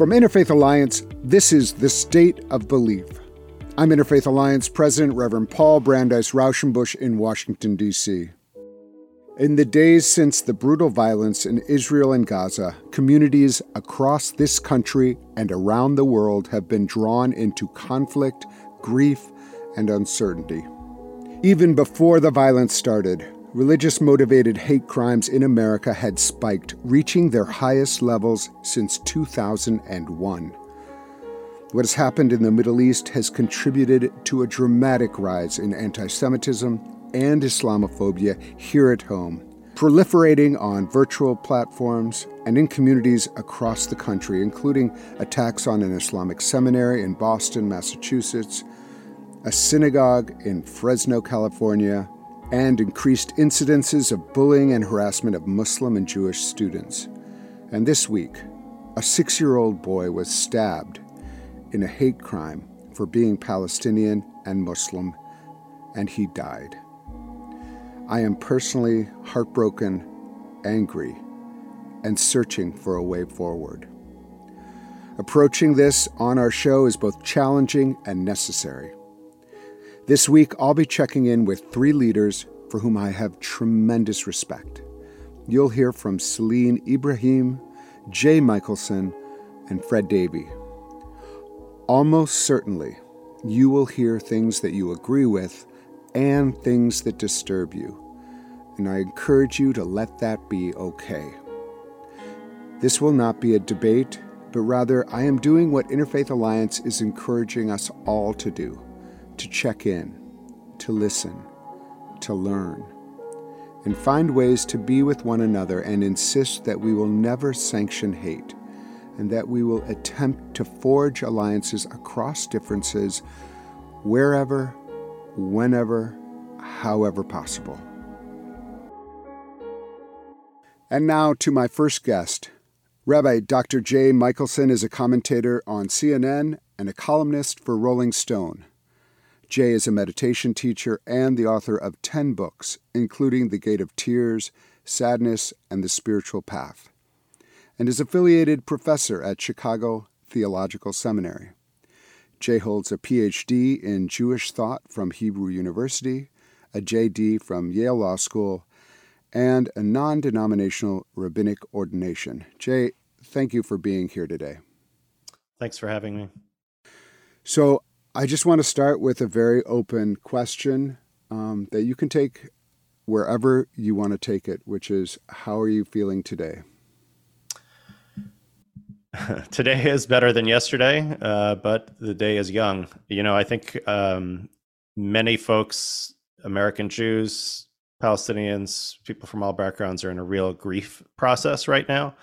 From Interfaith Alliance, this is The State of Belief. I'm Interfaith Alliance President Reverend Paul Brandeis Raushenbush in Washington, D.C. In the days since the brutal violence in Israel and Gaza, communities across this country and around the world have been drawn into conflict, grief, and uncertainty. Even before the violence started, religious motivated hate crimes in America had spiked, reaching their highest levels since 2001. What has happened in the Middle East has contributed to a dramatic rise in anti Semitism and Islamophobia here at home, proliferating on virtual platforms and in communities across the country, including attacks on an Islamic seminary in Boston, Massachusetts, a synagogue in Fresno, California, and increased incidences of bullying and harassment of Muslim and Jewish students. And this week, a six year old boy was stabbed in a hate crime for being Palestinian and Muslim, and he died. I am personally heartbroken, angry, and searching for a way forward. Approaching this on our show is both challenging and necessary. This week, I'll be checking in with three leaders for whom I have tremendous respect. You'll hear from Celene Ibrahim, Jay Michaelson, and Fred Davie. Almost certainly, you will hear things that you agree with and things that disturb you, and I encourage you to let that be okay. This will not be a debate, but rather I am doing what Interfaith Alliance is encouraging us all to do to check in, to listen, to learn, and find ways to be with one another and insist that we will never sanction hate and that we will attempt to forge alliances across differences wherever, whenever, however possible. And now to my first guest. Rabbi Dr. Jay Michaelson is a commentator on CNN and a columnist for Rolling Stone. Jay is a meditation teacher and the author of 10 books, including The Gate of Tears, Sadness, and The Spiritual Path, and is affiliated professor at Chicago Theological Seminary. Jay holds a PhD in Jewish thought from Hebrew University, a JD from Yale Law School, and a non denominational rabbinic ordination. Jay, thank you for being here today. Thanks for having me. So, I just want to start with a very open question um, that you can take wherever you want to take it, which is how are you feeling today? today is better than yesterday, uh, but the day is young. You know, I think um, many folks, American Jews, Palestinians, people from all backgrounds, are in a real grief process right now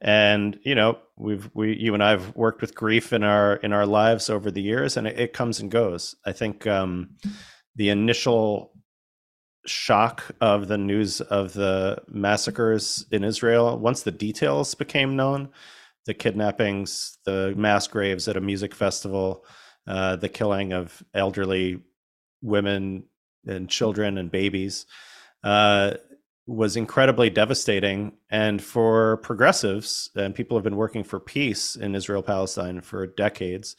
and you know we've we you and i've worked with grief in our in our lives over the years and it, it comes and goes. I think um the initial shock of the news of the massacres in israel once the details became known the kidnappings the mass graves at a music festival uh, the killing of elderly women and children and babies uh, was incredibly devastating. And for progressives and people have been working for peace in Israel Palestine for decades,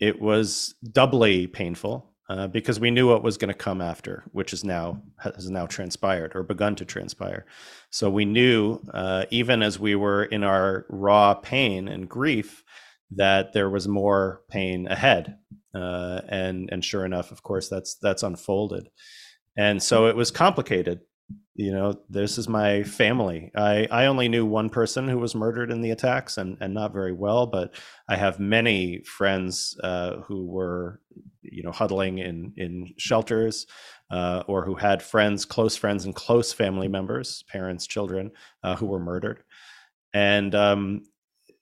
it was doubly painful uh, because we knew what was going to come after, which is now has now transpired or begun to transpire. So we knew, uh, even as we were in our raw pain and grief, that there was more pain ahead. Uh, and and sure enough, of course, that's that's unfolded. And so it was complicated you know this is my family. I i only knew one person who was murdered in the attacks and and not very well but i have many friends uh, who were you know huddling in in shelters uh, or who had friends close friends and close family members parents children uh, who were murdered. And um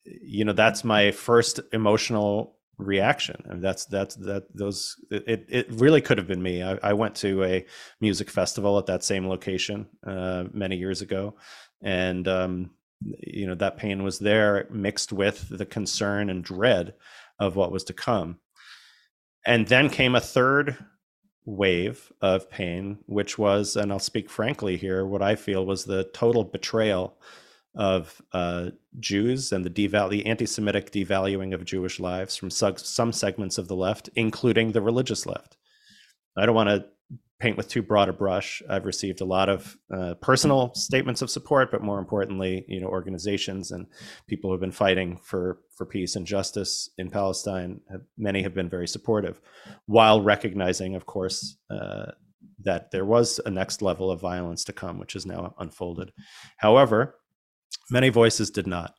you know that's my first emotional reaction. And that's that's that those it, it really could have been me. I, I went to a music festival at that same location uh, many years ago. And um, you know that pain was there mixed with the concern and dread of what was to come. And then came a third wave of pain which was and i'll speak frankly here what i feel was the total betrayal of uh, Jews and the, deval- the anti-Semitic devaluing of Jewish lives from some segments of the left, including the religious left. I don't want to paint with too broad a brush. I've received a lot of uh, personal statements of support, but more importantly, you know, organizations and people who have been fighting for for peace and justice in Palestine. Have, many have been very supportive, while recognizing, of course, uh, that there was a next level of violence to come, which is now unfolded. However, many voices did not.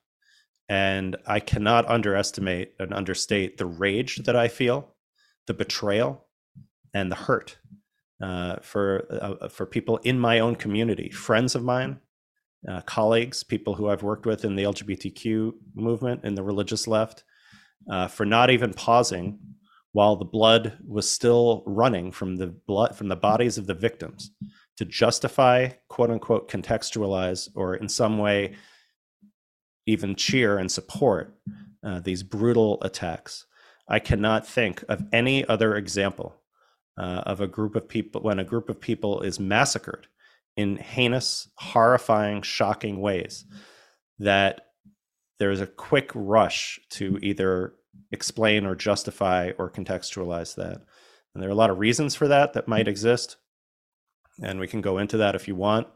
And I cannot underestimate and understate the rage that I feel, the betrayal, and the hurt uh, for uh, for people in my own community, friends of mine, uh, colleagues, people who I've worked with in the LGBTQ movement in the religious left, uh, for not even pausing while the blood was still running from the blood from the bodies of the victims to justify quote unquote contextualize or in some way even cheer and support uh, these brutal attacks i cannot think of any other example uh, of a group of people when a group of people is massacred in heinous horrifying shocking ways that there's a quick rush to either explain or justify or contextualize that. And there are a lot of reasons for that that might exist. And we can go into that if you want.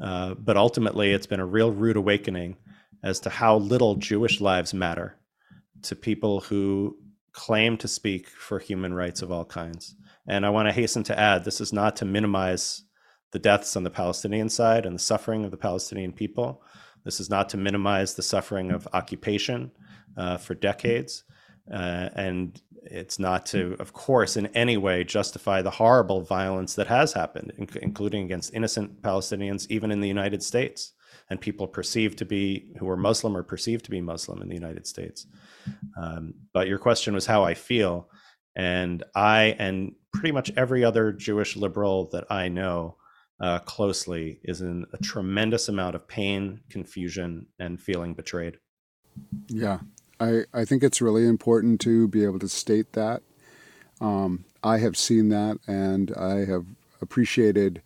Uh, but ultimately, it's been a real rude awakening as to how little Jewish lives matter to people who claim to speak for human rights of all kinds. And I want to hasten to add this is not to minimize the deaths on the Palestinian side and the suffering of the Palestinian people. This is not to minimize the suffering of occupation uh, for decades. Uh, and it's not to, of course, in any way justify the horrible violence that has happened, including against innocent Palestinians, even in the United States, and people perceived to be who are Muslim or perceived to be Muslim in the United States. Um, but your question was how I feel, and I and pretty much every other Jewish liberal that I know uh, closely is in a tremendous amount of pain, confusion, and feeling betrayed. Yeah, I, I think it's really important to be able to state that. Um, I have seen that and I have appreciated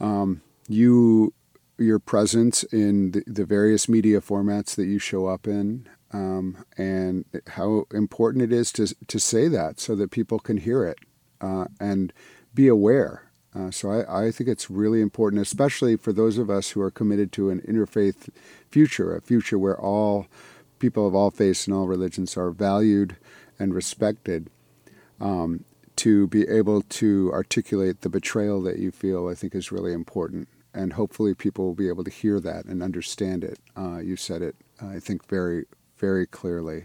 um, you your presence in the, the, various media formats that you show up in um, and how important it is to, to say that so that people can hear it uh, and be aware. Uh, so I, I think it's really important, especially for those of us who are committed to an interfaith future, a future where all people of all faiths and all religions are valued and respected. Um, to be able to articulate the betrayal that you feel, I think, is really important. And hopefully, people will be able to hear that and understand it. Uh, you said it, I think, very, very clearly.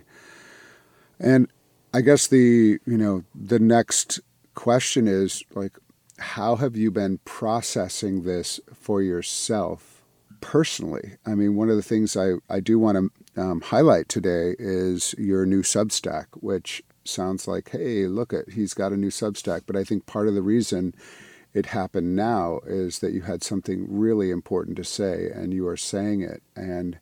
And I guess the you know the next question is like, how have you been processing this for yourself personally? I mean, one of the things I I do want to um, highlight today is your new Substack, which sounds like, hey, look at he's got a new Substack. But I think part of the reason it happened now is that you had something really important to say and you are saying it. And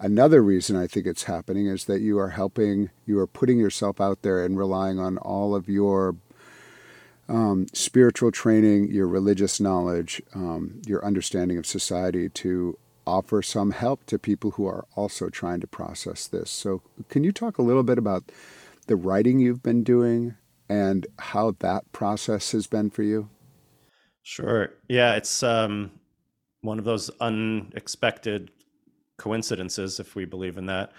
another reason I think it's happening is that you are helping, you are putting yourself out there and relying on all of your um, spiritual training, your religious knowledge, um, your understanding of society to offer some help to people who are also trying to process this. So, can you talk a little bit about the writing you've been doing and how that process has been for you? Sure. Yeah, it's um, one of those unexpected coincidences, if we believe in that.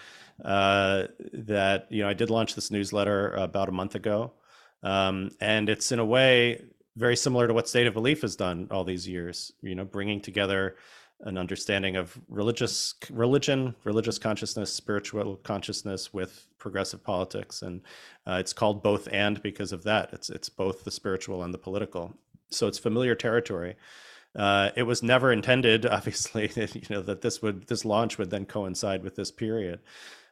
Uh, that you know, I did launch this newsletter about a month ago, um, and it's in a way very similar to what State of Belief has done all these years. You know, bringing together an understanding of religious religion, religious consciousness, spiritual consciousness with progressive politics, and uh, it's called both and because of that. It's it's both the spiritual and the political. So it's familiar territory. Uh, it was never intended, obviously, you know that this would this launch would then coincide with this period.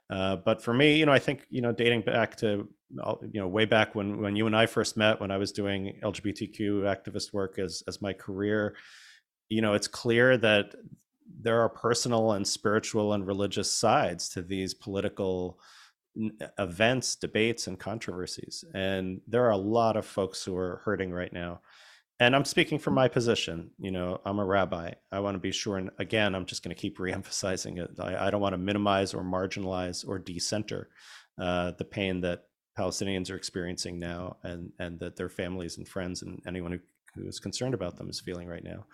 Uh, but for me, you know, I think you know, dating back to you know way back when when you and I first met, when I was doing LGBTQ activist work as as my career you know, it's clear that there are personal and spiritual and religious sides to these political events, debates, and controversies. And there are a lot of folks who are hurting right now. and I'm speaking from my position. You know, I'm a rabbi. I want to be sure, and again, I'm just going to keep reemphasizing it. I, I, don't want to minimize or marginalize or decenter uh, the pain that Palestinians are experiencing now, and and that their families and friends and anyone who who is concerned about them is feeling right now.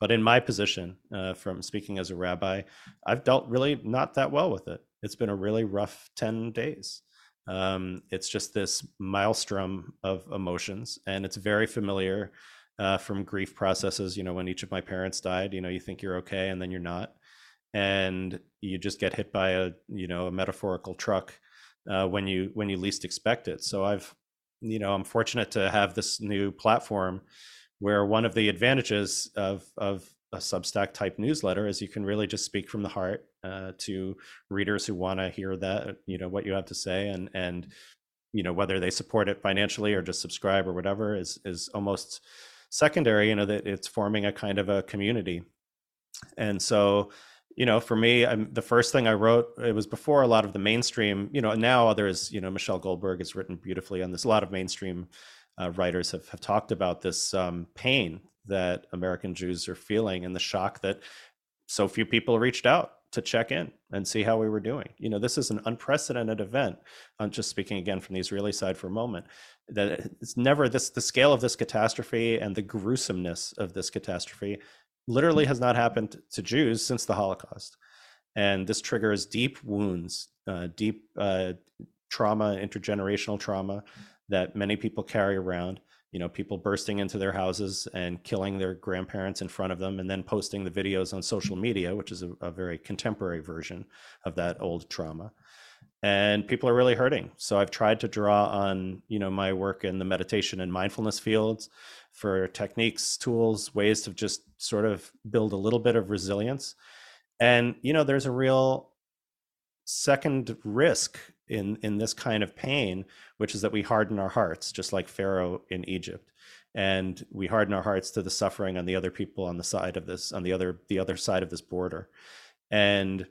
But in my position, uh, from speaking as a rabbi, I've dealt really not that well with it. It's been a really rough 10 days. Um, it's just this maelstrom of emotions, and it's very familiar uh, from grief processes. You know, when each of my parents died, you know, you think you're okay, and then you're not, and you just get hit by a you know a metaphorical truck uh, when you when you least expect it. So I've you know I'm fortunate to have this new platform where one of the advantages of of a Substack type newsletter is you can really just speak from the heart uh, to readers who want to hear that you know what you have to say and and you know whether they support it financially or just subscribe or whatever is is almost secondary you know that it's forming a kind of a community. And so you know for me I'm, the first thing i wrote it was before a lot of the mainstream you know now others you know michelle goldberg has written beautifully on this a lot of mainstream uh, writers have, have talked about this um, pain that American Jews are feeling and the shock that so few people reached out to check in and see how we were doing. You know, this is an unprecedented event. I'm just speaking again from the Israeli side for a moment. That it's never this the scale of this catastrophe and the gruesomeness of this catastrophe literally has not happened to Jews since the Holocaust. And this triggers deep wounds, uh, deep uh, trauma, intergenerational trauma that many people carry around you know people bursting into their houses and killing their grandparents in front of them and then posting the videos on social media which is a, a, very contemporary version of that old trauma. And people are really hurting. So i've tried to draw on you know my work in the meditation and mindfulness fields for techniques tools ways to just sort of build a little bit of resilience. And you know there's a real second risk in in this kind of pain which is that we harden our hearts just like pharaoh in egypt. And we harden our hearts to the suffering on the other people on the side of this on the other the other side of this border. And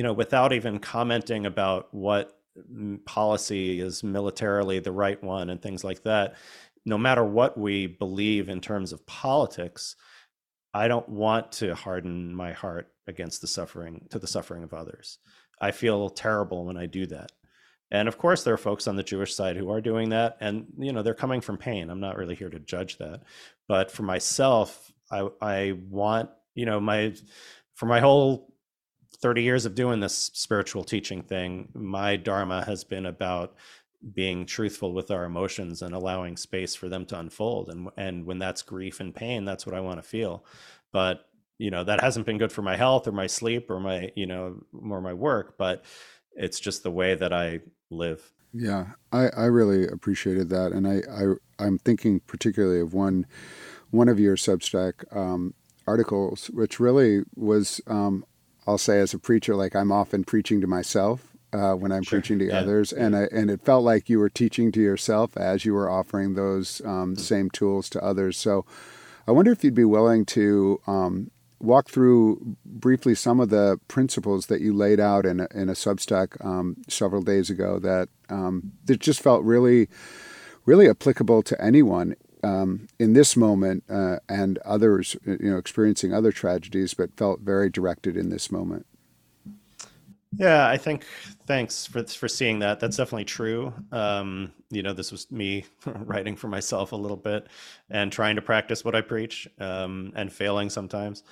you know without even commenting about what mm, policy is militarily the right one and things like that no matter what we believe in terms of politics i don't want to harden my heart against the suffering to the suffering of others I feel terrible when I do that. And of course, there are folks on the Jewish side who are doing that, and you know they're coming from pain. I'm not really here to judge that, but for myself, I I want you know my for my whole 30 years of doing this spiritual teaching thing, my dharma has been about being truthful with our emotions and allowing space for them to unfold. And and when that's grief and pain, that's what I want to feel. But you know that hasn't been good for my health or my sleep or my you know more my work but it's just the way that i live yeah i i really appreciated that and i, I i'm thinking particularly of one one of your substack um, articles which really was um, i'll say as a preacher like i'm often preaching to myself uh, when I'm sure. preaching to yeah. others, and I, and it felt like you were teaching to yourself as you were offering those um, mm-hmm. same tools to others. So, I wonder if you'd be willing to um, walk through briefly some of the principles that you laid out in a, in a Substack um, several days ago that um, that just felt really, really applicable to anyone um, in this moment uh, and others, you know, experiencing other tragedies, but felt very directed in this moment. Yeah, I think thanks for for seeing that. That's definitely true. Um, you know, this was me writing for myself a little bit and trying to practice what I preach um, and failing sometimes.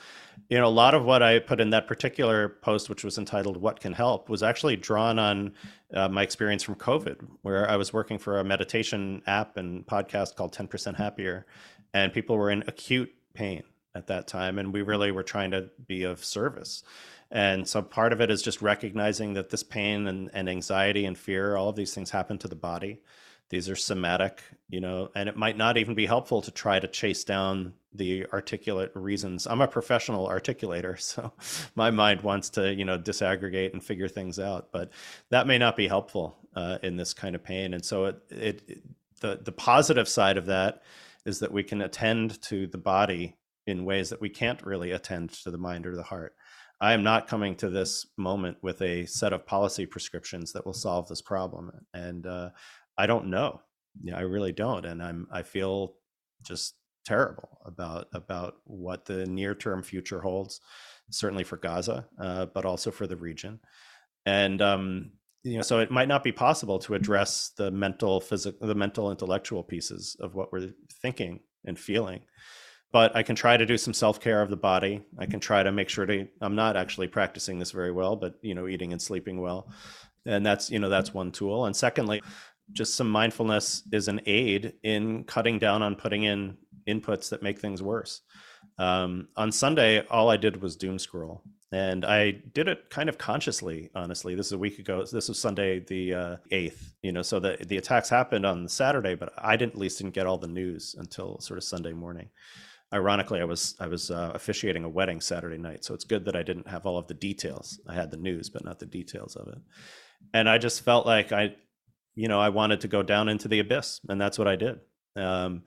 You know, a lot of what I put in that particular post, which was entitled "What Can Help," was actually drawn on uh, my experience from COVID, where I was working for a meditation app and podcast called Ten Percent Happier, and people were in acute pain at that time, and we really were trying to be of service. And so part of it is just recognizing that this pain and, and anxiety and fear, all of these things happen to the body. These are somatic, you know, and it might not even be helpful to try to chase down the articulate reasons. I'm a professional articulator, so my mind wants to, you know, disaggregate and figure things out, but that may not be helpful uh, in this kind of pain. And so it, it, it the the positive side of that is that we can attend to the body in ways that we can't really attend to the mind or the heart. I am not coming to this moment with a set of policy prescriptions that will solve this problem, and uh, I don't know. Yeah, I really don't, and I'm I feel just terrible about about what the near term future holds, certainly for Gaza, uh, but also for the region. And um, you know, so it might not be possible to address the mental, physical, the mental, intellectual pieces of what we're thinking and feeling. But I can try to do some self care of the body. I can try to make sure to. I'm not actually practicing this very well, but you know, eating and sleeping well, and that's you know that's one tool. And secondly, just some mindfulness is an aid in cutting down on putting in inputs that make things worse. Um, on Sunday, all I did was doom scroll, and I did it kind of consciously. Honestly, this is a week ago. This was Sunday, the uh, eighth. You know, so the the attacks happened on Saturday, but I didn't at least didn't get all the news until sort of Sunday morning. Ironically, I was I was uh, officiating a wedding Saturday night, so it's good that I didn't have all of the details. I had the news, but not the details of it. And I just felt like I you know, I wanted to go down into the abyss, and that's what I did um,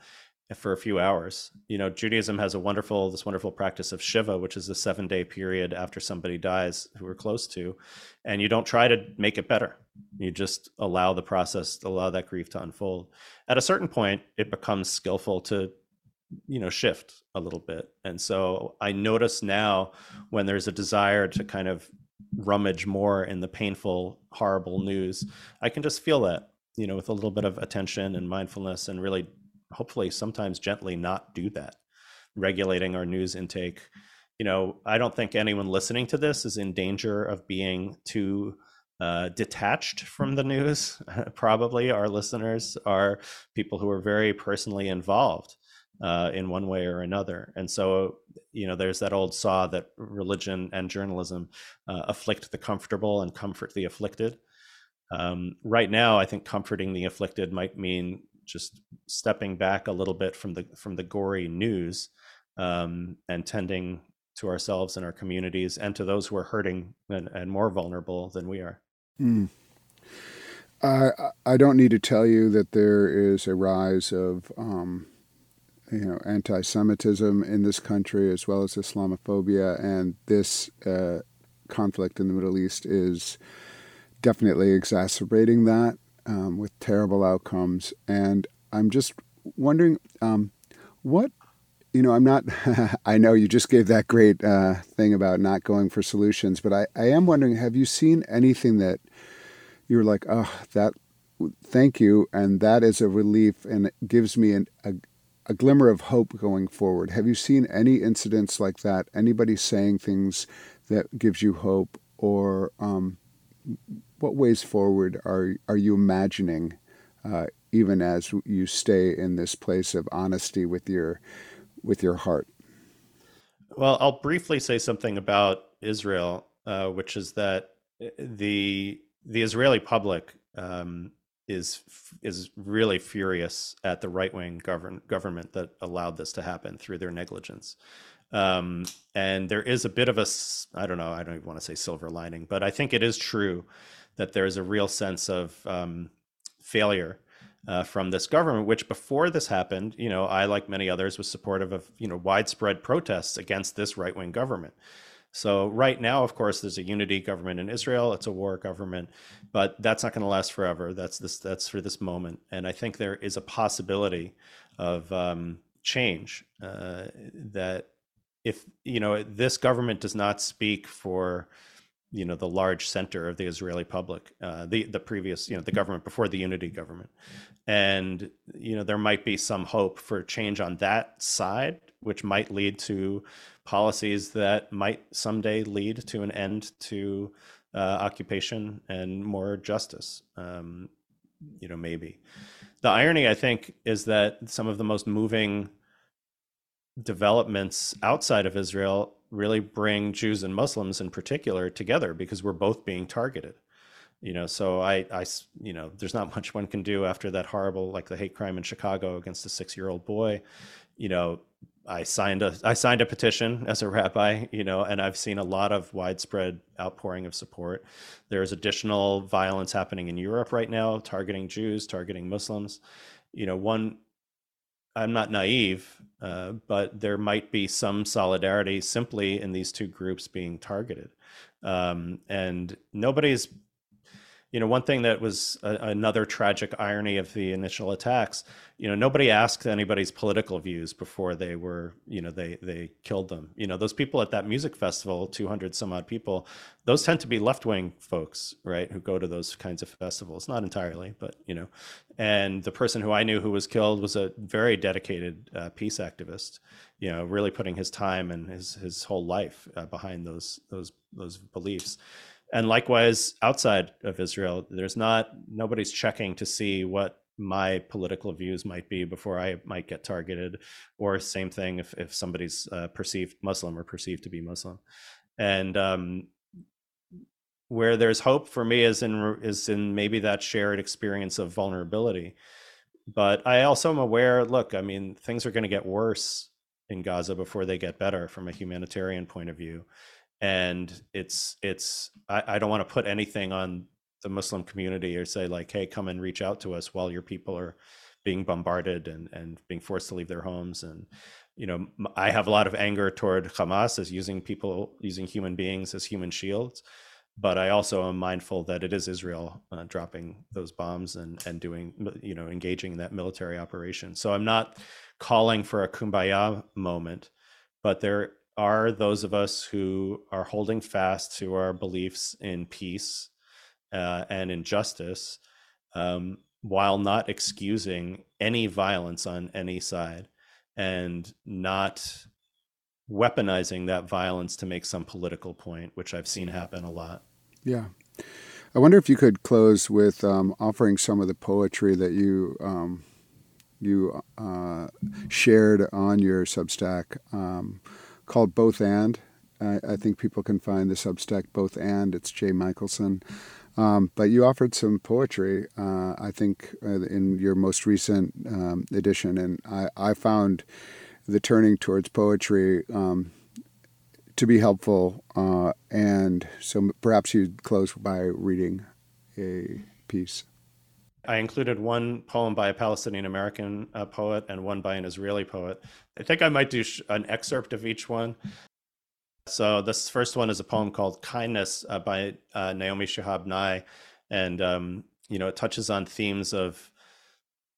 for a few hours. You know, Judaism has a wonderful, this wonderful practice of Shiva, which is a seven day period after somebody dies who we're close to, and you don't try to make it better. You just allow the process, allow that grief to unfold. At a certain point, it becomes skillful to you know shift a little bit and so i notice now when there's a desire to kind of rummage more in the painful, horrible news, I can just feel that, you know, with a little bit of attention and mindfulness and really, hopefully, sometimes gently not do that, regulating our news intake. You know, I don't think anyone listening to this is in danger of being too uh, detached from the news. Probably our listeners are people who are very personally involved uh, in one way or another. And so, you know, there's that old saw that religion and journalism uh, afflict the comfortable and comfort the afflicted. Um, right now, I think comforting the afflicted might mean just stepping back a little bit from the from the gory news um, and tending to ourselves and our communities and to those who are hurting and, and more vulnerable than we are. Mm. I I don't need to tell you that there is a rise of um, you know anti-Semitism in this country as well as Islamophobia, and this uh, conflict in the Middle East is definitely exacerbating that um, with terrible outcomes. And I'm just wondering um, what you know. I'm not. I know you just gave that great uh, thing about not going for solutions, but I, I am wondering: Have you seen anything that you're like, oh, that thank you and that is a relief and it gives me an, a, a glimmer of hope going forward. Have you seen any incidents like that? Anybody saying things that gives you hope, or um, what ways forward are are you imagining, uh, even as you stay in this place of honesty with your with your heart? Well, I'll briefly say something about Israel, uh, which is that the the Israeli public um, is is really furious at the right wing govern, government that allowed this to happen through their negligence. Um, and there is a bit of a I don't know I don't even want to say silver lining, but I think it is true that there is a real sense of um, failure uh, from this government. Which before this happened, you know, I like many others was supportive of you know widespread protests against this right wing government. So right now, of course, there's a unity government in Israel. It's a war government, but that's not going to last forever. That's this. That's for this moment, and I think there is a possibility of um, change. Uh, that if you know this government does not speak for you know the large center of the Israeli public, uh, the the previous you know the government before the unity government, and you know there might be some hope for change on that side, which might lead to policies that might someday lead to an end to uh, occupation and more justice. Um, you know, maybe. The irony, I think, is that some of the most moving developments outside of Israel really bring Jews and Muslims in particular together because we're both being targeted. You know, so I, I, you know, there's not much one can do after that horrible, like the hate crime in Chicago against a six-year-old boy. You know, I signed a I signed a petition as a rabbi, you know, and I've seen a lot of widespread outpouring of support. There's additional violence happening in Europe right now, targeting Jews, targeting Muslims. You know, one I'm not naive, uh, but there might be some solidarity simply in these two groups being targeted, um, and nobody's you know, one thing that was a, another tragic irony of the initial attacks, you know, nobody asked anybody's political views before they were, you know, they they killed them. You know, those people at that music festival, 200 some odd people, those tend to be left-wing folks, right, who go to those kinds of festivals. Not entirely, but, you know. And the person who I knew who was killed was a very dedicated uh, peace activist, you know, really putting his time and his his whole life uh, behind those those those beliefs and likewise outside of Israel, there's not nobody's checking to see what my political views might be before I might get targeted, or same thing if if somebody's uh, perceived Muslim or perceived to be Muslim, and um, where there's hope for me is in is in maybe that shared experience of vulnerability, but I also am aware. Look, I mean, things are going to get worse in Gaza before they get better from a humanitarian point of view and it's it's I, I don't want to put anything on the Muslim community or say like, hey, come and reach out to us while your people are being bombarded and and being forced to leave their homes and you know I have a lot of anger toward Hamas as using people using human beings as human shields but I also am mindful that it is Israel uh, dropping those bombs and and doing you know engaging in that military operation. So I'm not calling for a kumbaya moment but there are those of us who are holding fast to our beliefs in peace uh, and in justice um, while not excusing any violence on any side and not weaponizing that violence to make some political point, which I've seen happen a lot. Yeah. I wonder if you could close with um, offering some of the poetry that you um, you uh, shared on your Substack. Um, called Both and. I, I, think people can find the Substack Both and. It's Jay Michaelson. Um, but you offered some poetry, uh, I think, uh, in your most recent um, edition, and I, I, found the turning towards poetry um, to be helpful. Uh, and so perhaps you'd close by reading a piece. I included one poem by a Palestinian American uh, poet and one by an Israeli poet. I think I might do sh- an excerpt of each one. So this first one is a poem called "Kindness" uh, by uh, Naomi Shihab Nye, and um, you know it touches on themes of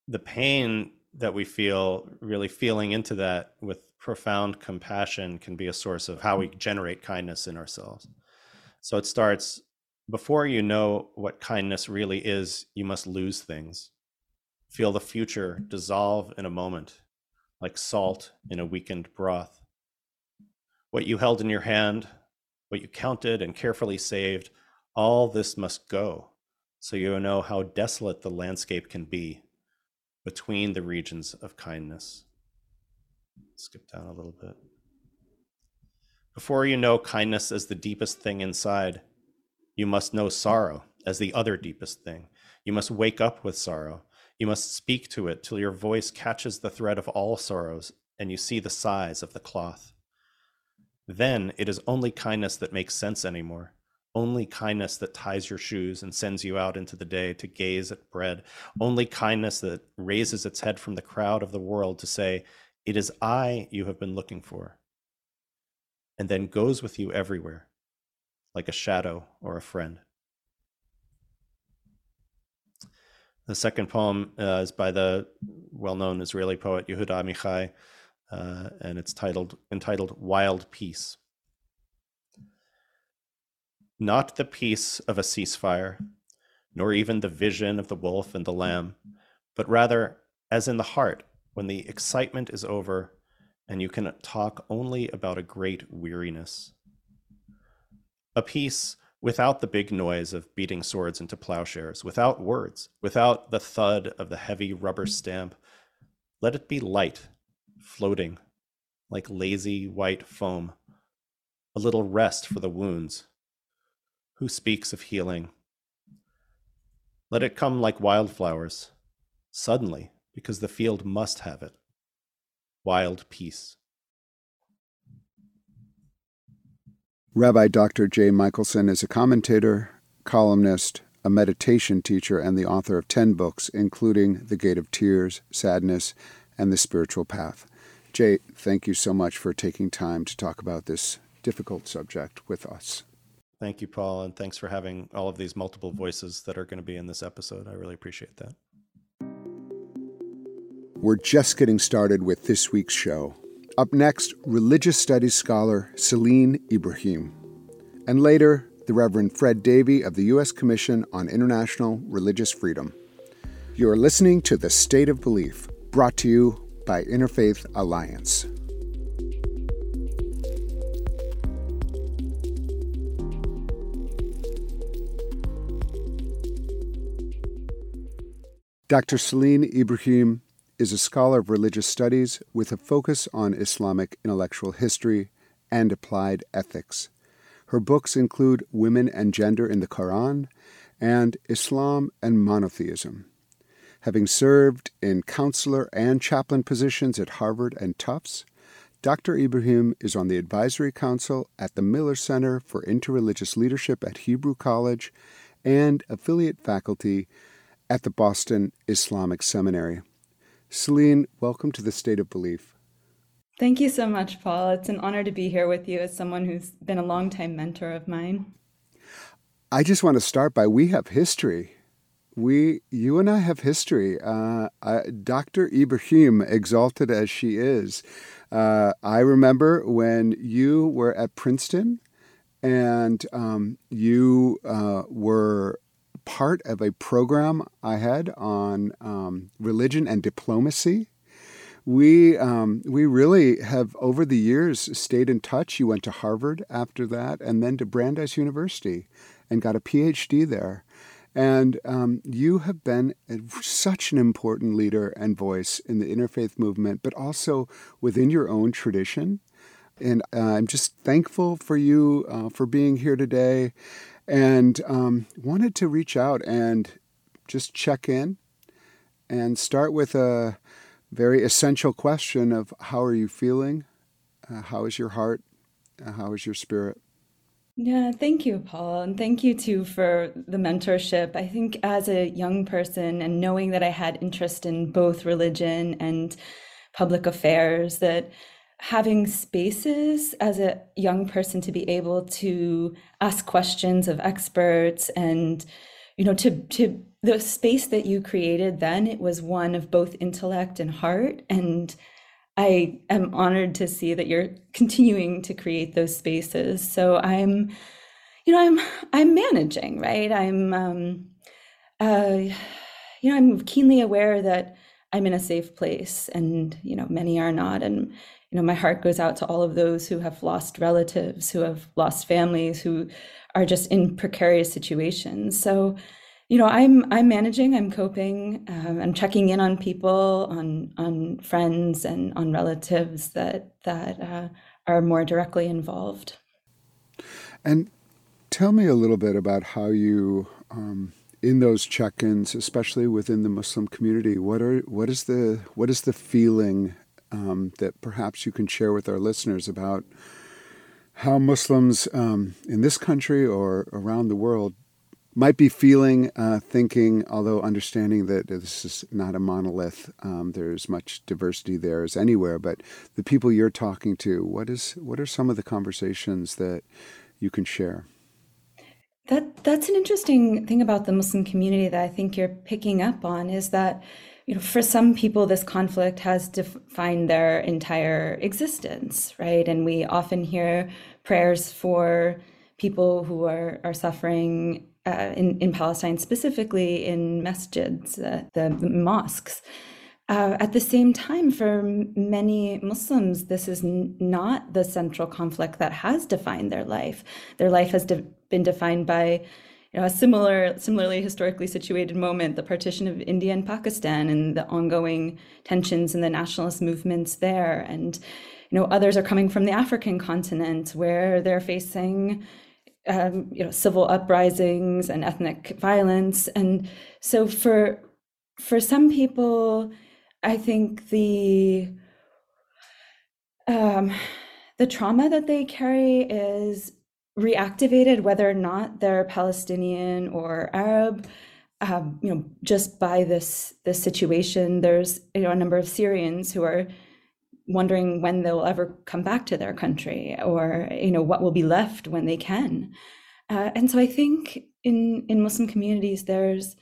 the pain that we feel. Really feeling into that with profound compassion can be a source of how we generate kindness in ourselves. So it starts before you know what kindness really is, you must lose things. Feel the future dissolve in a moment, like salt in a weakened broth. What you held in your hand, what you counted and carefully saved, all this must go, so you know how desolate the landscape can be between the regions of kindness. Skip down a little bit. Before you know kindness as the deepest thing inside, you must know sorrow as the other deepest thing. You must wake up with sorrow. You must speak to it till your voice catches the thread of all sorrows and you see the size of the cloth. Then it is only kindness that makes sense anymore. Only kindness that ties your shoes and sends you out into the day to gaze at bread. Only kindness that raises its head from the crowd of the world to say, It is I you have been looking for. And then goes with you everywhere like a shadow or a friend. The second poem uh, is by the well-known Israeli poet Yehuda Amichai, uh, and it's titled entitled "Wild Peace." Not the peace of a ceasefire, nor even the vision of the wolf and the lamb, but rather, as in the heart, when the excitement is over, and you can talk only about a great weariness a peace without the big noise of beating swords into plowshares, without words, without the thud of the heavy rubber stamp. Let it be light, floating, like lazy white foam, a little rest for the wounds. Who speaks of healing? Let it come like wildflowers, suddenly, because the field must have it. Wild peace. Rabbi Dr. Jay Michaelson is a commentator, columnist, a meditation teacher, and the author of 10 books, including The Gate of Tears, Sadness, and The Spiritual Path. Jay, thank you so much for taking time to talk about this difficult subject with us. Thank you, Paul, and thanks for having all of these multiple voices that are going to be in this episode. I really appreciate that. We're just getting started with this week's show. Up next, religious studies scholar Celene Ibrahim. And later, the Reverend Fred Davie of the U.S. Commission on International Religious Freedom. You are listening to The State of Belief, brought to you by Interfaith Alliance. Dr. Celene Ibrahim is a scholar of religious studies with a focus on Islamic intellectual history and applied ethics. Her books include Women and Gender in the Quran and Islam and Monotheism. Having served in counselor and chaplain positions at Harvard and Tufts, Dr. Ibrahim is on the advisory council at the Miller Center for Interreligious Leadership at Hebrew College and affiliate faculty at the Boston Islamic Seminary. Celene, welcome to the State of Belief. Thank you so much, Paul. It's an honor to be here with you as someone who's been a longtime mentor of mine. I just want to start by we have history. We, you and I have history. Uh, I, Dr. Ibrahim, exalted as she is, uh, I remember when you were at Princeton and um, you uh, were part of a program I had on um, religion and diplomacy we um, we really have over the years stayed in touch. You went to Harvard after that, and then to Brandeis University, and got a PhD there. And um, you have been a, such an important leader and voice in the interfaith movement, but also within your own tradition. And uh, I'm just thankful for you uh, for being here today, and um, wanted to reach out and just check in, and start with a very essential question of how are you feeling? Uh, how is your heart? Uh, how is your spirit? Yeah, thank you, Paul. And thank you too for the mentorship. I think as a young person and knowing that I had interest in both religion and public affairs, that having spaces as a young person to be able to ask questions of experts and you know to to the space that you created then it was one of both intellect and heart. And i am honored to see that you're continuing to create those spaces. So i'm you know i'm i'm managing right? I'm um uh you know i'm keenly aware that i'm in a safe place and you know many are not. And you know my heart goes out to all of those who have lost relatives who have lost families who are just in precarious situations. So you know i'm i'm managing i'm coping um, i'm checking in on people on on friends and on relatives that that uh, are more directly involved. And tell me a little bit about how you um, in those check-ins especially within the muslim community what are what is the what is the feeling um, that perhaps you can share with our listeners about how Muslims um, in this country or around the world might be feeling, uh, thinking, although understanding that this is not a monolith, um, there's much diversity there as anywhere. But the people you're talking to, what is what are some of the conversations that you can share? That that's an interesting thing about the Muslim community that I think you're picking up on is that you know for some people this conflict has defined their entire existence, right? And we often hear prayers for people who are are suffering uh, in, in Palestine, specifically in masjids, uh, the, the, mosques. Uh, at the same time, for many Muslims, this is not the central conflict that has defined their life. Their life has de- been defined by you know, a similar, similarly historically situated moment, the partition of India and Pakistan and the ongoing tensions and the nationalist movements there. And, you know, others are coming from the African continent where they're facing um, you know, civil uprisings and ethnic violence. And so for for some people, I think the um, the trauma that they carry is reactivated, whether or not they're Palestinian or Arab. Um, you know, just by this this situation, there's you know a number of Syrians who are wondering when they'll ever come back to their country or you know what will be left when they can Uh, and so I think in in Muslim communities, there's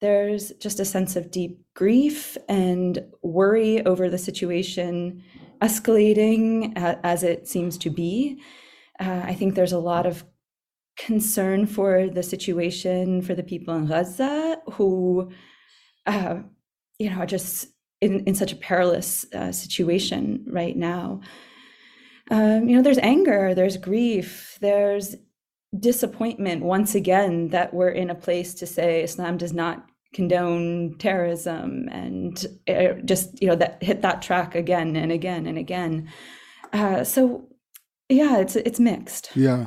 there's just a sense of deep grief and worry over the situation escalating as it seems to be. Uh, I think there's a lot of concern for the situation for the people in Gaza who, uh, you know, are just in, in such a perilous uh, situation right now. Um, you know, there's anger, there's grief, there's disappointment once again that we're in a place to say Islam does not condone terrorism and uh, just you know that hit that track again and again and again. Uh, so yeah, it's it's mixed. Yeah,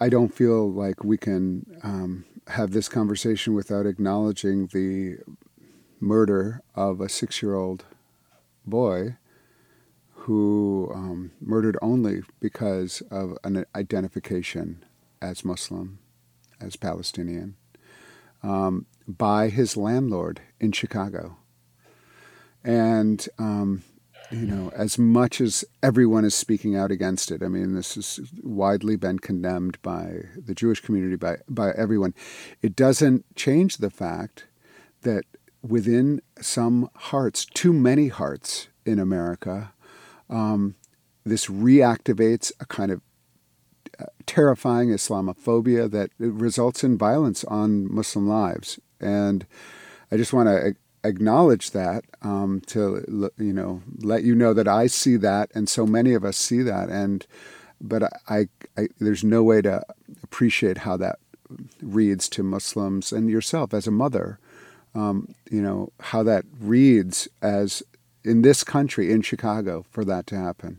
I don't feel like we can um, have this conversation without acknowledging the murder of a six-year-old boy who um, murdered only because of an identification as Muslim, as Palestinian, um, by his landlord in Chicago. And, um, you know, as much as everyone is speaking out against it, I mean, this has widely been condemned by the Jewish community, by, by everyone, it doesn't change the fact that within some hearts, too many hearts in America, um, this reactivates a kind of uh, terrifying Islamophobia that results in violence on Muslim lives. And I just want to acknowledge that um, to you know let you know that I see that, and so many of us see that. And but I, I there's no way to appreciate how that reads to Muslims and yourself as a mother. Um, you know how that reads as in this country, in Chicago, for that to happen?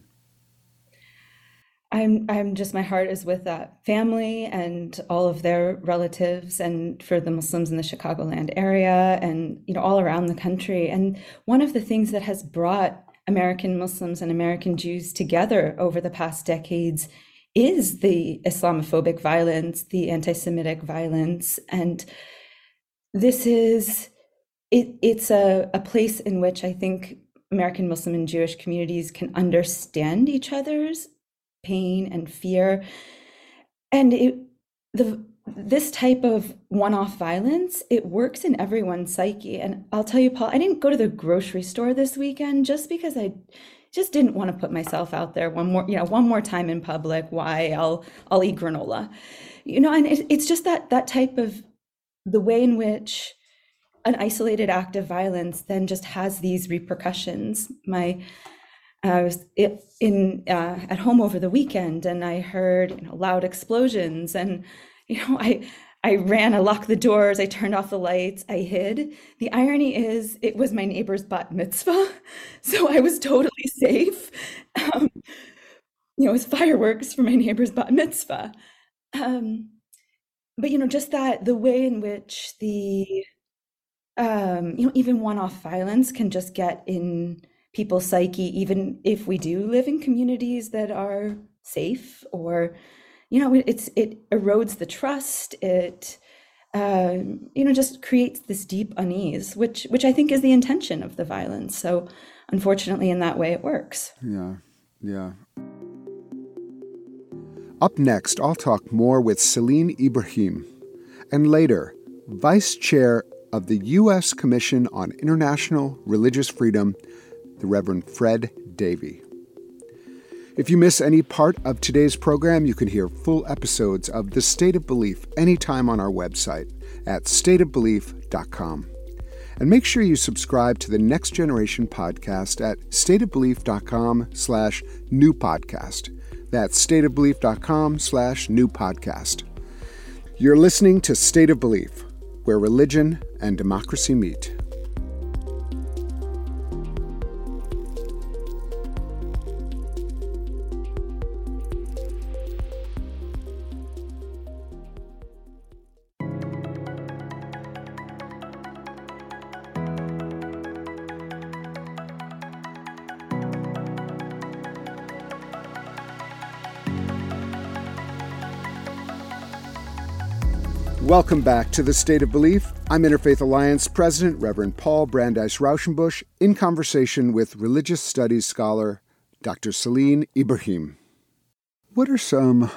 I'm I'm just my heart is with that family and all of their relatives and for the Muslims in the Chicagoland area and you know all around the country. And one of the things that has brought American Muslims and American Jews together over the past decades is the Islamophobic violence, the anti-Semitic violence. And this is it, it's a, a place in which I think American Muslim and Jewish communities can understand each other's pain and fear. And it, the this type of one-off violence, it works in everyone's psyche. And I'll tell you, Paul, I didn't go to the grocery store this weekend just because I just didn't want to put myself out there one more, you know, one more time in public. Why I'll I'll eat granola, you know, and it, it's just that that type of the way in which an isolated act of violence then just has these repercussions. My I was in uh, at home over the weekend, and I heard you know, loud explosions, and you know I I ran, I locked the doors, I turned off the lights, I hid. The irony is, it was my neighbor's bat mitzvah, so I was totally safe. Um, you know, it was fireworks for my neighbor's bat mitzvah. Um, but you know, just that the way in which the um, you know, even one-off violence can just get in people's psyche, even if we do live in communities that are safe or, you know, it's it erodes the trust. It uh, you know just creates this deep unease, which which I think is the intention of the violence. So, unfortunately, in that way, it works. Yeah, yeah. Up next, I'll talk more with Celene Ibrahim, and later, Vice Chair of the U.S. Commission on International Religious Freedom, the Reverend Fred Davie. If you miss any part of today's program, you can hear full episodes of The State of Belief anytime on our website at stateofbelief.com. And make sure you subscribe to the Next Generation podcast at stateofbelief.com slash new podcast. That's stateofbelief.com slash new podcast. You're listening to State of Belief where religion and democracy meet. Welcome back to the State of Belief. I'm Interfaith Alliance President Reverend Paul Brandeis Raushenbush in conversation with religious studies scholar Dr. Celene Ibrahim. What are some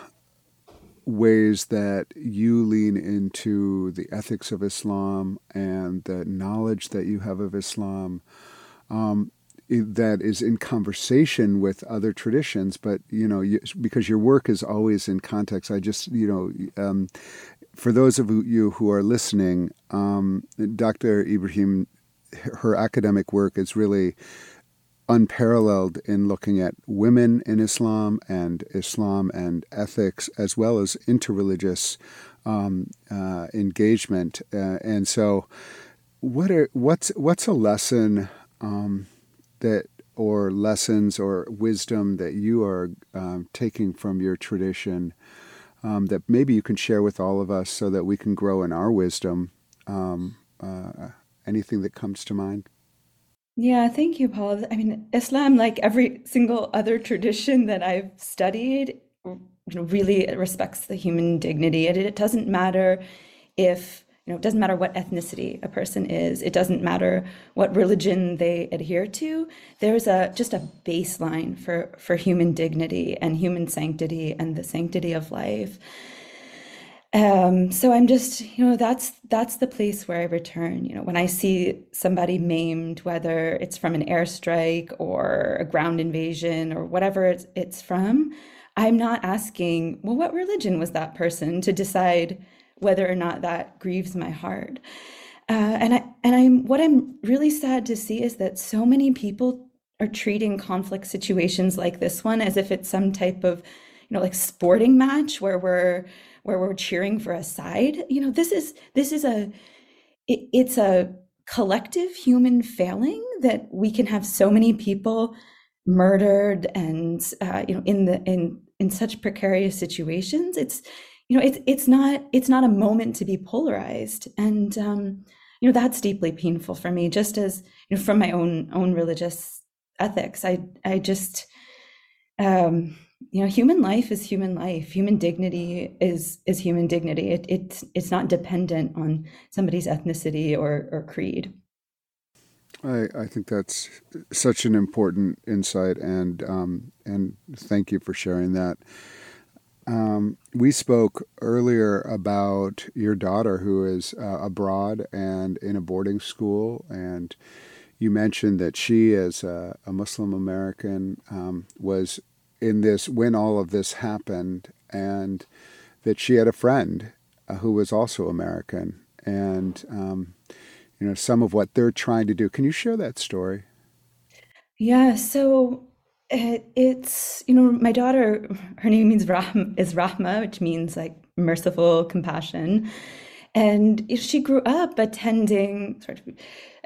ways that you lean into the ethics of Islam and the knowledge that you have of Islam. Um, that is in conversation with other traditions, but you know, you, because your work is always in context. I just, you know, um, for those of you who are listening, um, Dr. Ibrahim, her academic work is really unparalleled in looking at women in Islam and Islam and ethics, as well as interreligious um, uh, engagement. Uh, and so, what are what's what's a lesson um, that or lessons or wisdom that you are um, taking from your tradition um, that maybe you can share with all of us so that we can grow in our wisdom? Um, uh, anything that comes to mind? Yeah, thank you, Paul. I mean, Islam, like every single other tradition that I've studied, really respects the human dignity. And it doesn't matter if, you know, it doesn't matter what ethnicity a person is. It doesn't matter what religion they adhere to. There's a just a baseline for for human dignity and human sanctity and the sanctity of life. Um, so I'm just, you know, that's that's the place where I return. You know, when I see somebody maimed, whether it's from an airstrike or a ground invasion or whatever it's, it's from, I'm not asking, well, what religion was that person to decide whether or not that grieves my heart. Uh, and I and I'm what I'm really sad to see is that so many people are treating conflict situations like this one as if it's some type of, you know, like sporting match where we're where we're cheering for a side you know this is this is a it, it's a collective human failing that we can have so many people murdered and uh, you know in the in in such precarious situations it's you know it's it's not it's not a moment to be polarized. And um you know that's deeply painful for me just as you know from my own own religious ethics. I i just um you know human life is human life. Human dignity is is human dignity. It, it's it's not dependent on somebody's ethnicity or or creed. I, I think that's such an important insight and um, and thank you for sharing that um, we spoke earlier about your daughter who is uh, abroad and in a boarding school and you mentioned that she as a, a Muslim American um, was in this when all of this happened, and that she had a friend uh, who was also American, and um, you know some of what they're trying to do. Can you share that story? Yeah. So it's you know my daughter. Her name means Rahm, is Rahma, which means like merciful, compassion. And she grew up attending sort of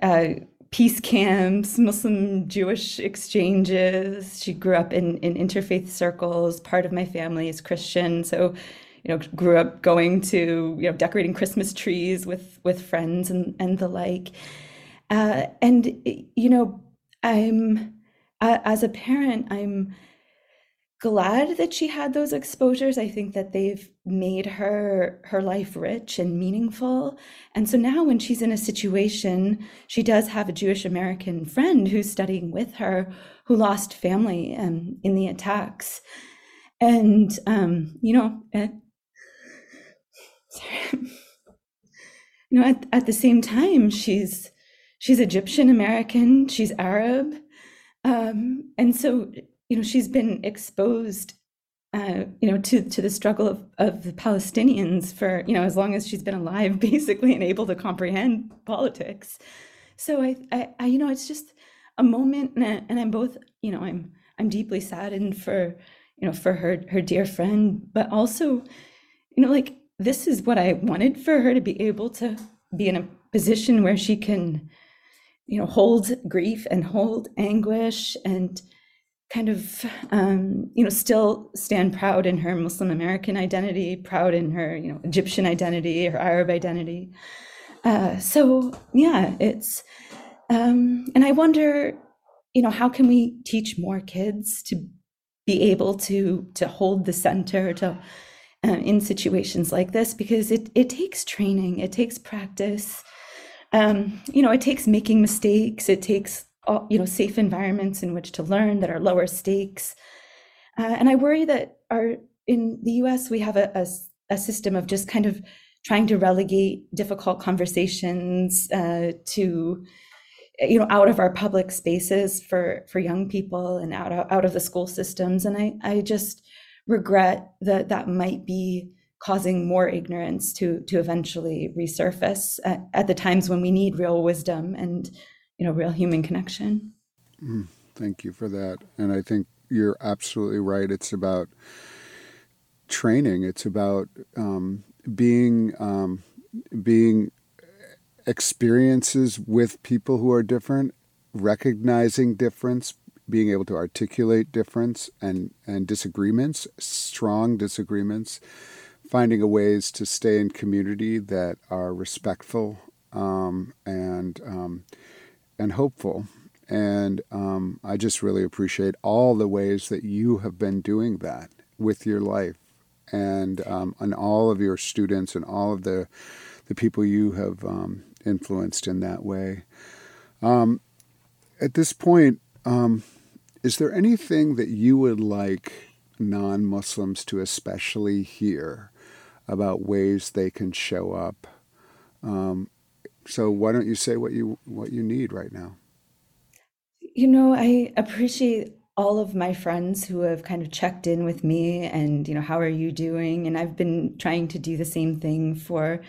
uh, peace camps, Muslim Jewish exchanges. She grew up in, in interfaith circles. Part of my family is Christian. So, you know, grew up going to, you know, decorating Christmas trees with with friends and, and the like. Uh, and, you know, I'm, uh, as a parent, I'm glad that she had those exposures. I think that they've made her her life rich and meaningful. And so now when she's in a situation, she does have a Jewish American friend who's studying with her who lost family um, in the attacks. And um, you know, at, sorry. you know, at, at the same time, she's she's Egyptian American, she's Arab. Um, and so you know she's been exposed uh, you know to to the struggle of, of the Palestinians for you know as long as she's been alive basically and able to comprehend politics. So I, I, I you know it's just a moment and, I, and I'm both you know I'm I'm deeply saddened for you know for her her dear friend but also you know like this is what I wanted for her to be able to be in a position where she can you know hold grief and hold anguish and kind of um, you know still stand proud in her Muslim American identity, proud in her you know Egyptian identity, her Arab identity. Uh, so yeah, it's um, and I wonder, you know, how can we teach more kids to be able to to hold the center to uh, in situations like this because it it takes training, it takes practice. Um, you know, it takes making mistakes, it takes you know safe environments in which to learn that are lower stakes. Uh, and i worry that our in the us we have a, a, a system of just kind of trying to relegate difficult conversations uh, to you know out of our public spaces for for young people and out of, out of the school systems. And i i just regret that that might be causing more ignorance to to eventually resurface at, at the times when we need real wisdom and you know real human connection. Mm, thank you for that. And i think you're absolutely right. It's about training. It's about um, being um, being experiences with people who are different, recognizing difference, being able to articulate difference and, and disagreements, strong disagreements, finding ways to stay in community that are respectful um, and um, and hopeful. And um, I just really appreciate all the ways that you have been doing that with your life and um, and all of your students and all of the the people you have um, influenced in that way. Um, at this point, is there anything that you would like non Muslims to especially hear about ways they can show up? Um, so why don't you say what you what you need right now? You know, I appreciate all of my friends who have kind of checked in with me and you know how are you doing and i've been trying to do the same thing for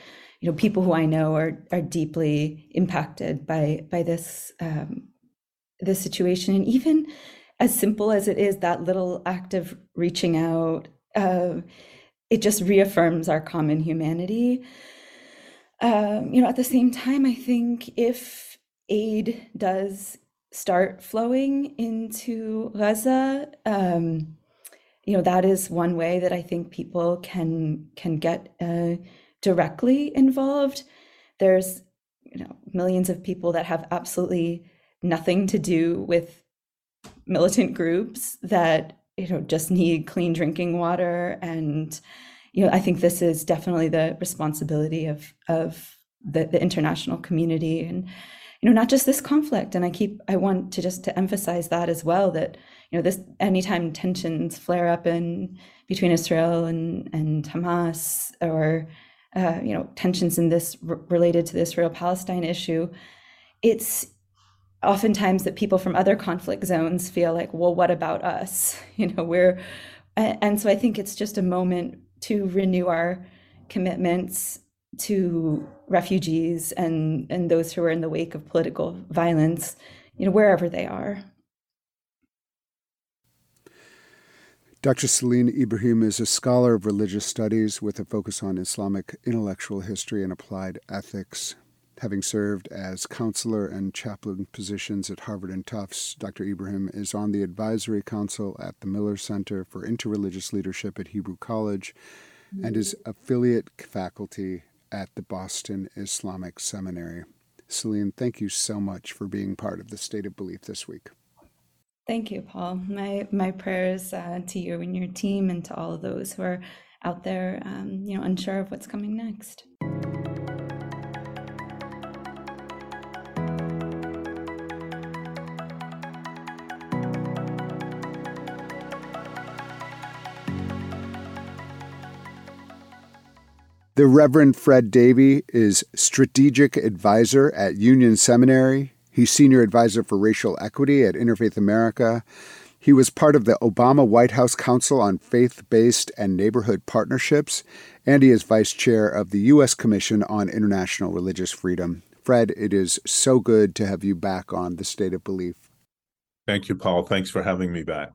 you know people who i know are are deeply impacted by by this um, this situation and even as simple as it is that little act of reaching out uh, it just reaffirms our common humanity um, you know at the same time i think if aid does start flowing into Gaza, um, you know that is one way that I think people can can get uh, directly involved. There's you know millions of people that have absolutely nothing to do with militant groups that you know just need clean drinking water. And you know I think this is definitely the responsibility of of the, the international community. And you know not just this conflict. And i keep i want to just to emphasize that as well that you know this anytime tensions flare up in between israel and and hamas or uh, you know tensions in this related to the israel palestine issue it's oftentimes that people from other conflict zones feel like well what about us you know we're and so i think it's just a moment to renew our commitments to refugees and, and those who are in the wake of political violence, you know, wherever they are. Dr. Celene Ibrahim is a scholar of religious studies with a focus on Islamic intellectual history and applied ethics. Having served as counselor and chaplain positions at Harvard and Tufts, Dr. Ibrahim is on the advisory council at the Miller Center for Interreligious Leadership at Hebrew College and is affiliate faculty at the Boston Islamic Seminary. Celene, thank you so much for being part of the State of Belief this week. Thank you, Paul. My my prayers uh, to you and your team, and to all of those who are out there, um, you know, unsure of what's coming next. The Reverend Fred Davie is strategic advisor at Union Seminary. He's senior advisor for racial equity at Interfaith America. He was part of the Obama White House Council on Faith Based and Neighborhood Partnerships, and he is vice chair of the U.S. Commission on International Religious Freedom. Fred, it is so good to have you back on the State of Belief. Thank you, Paul. Thanks for having me back.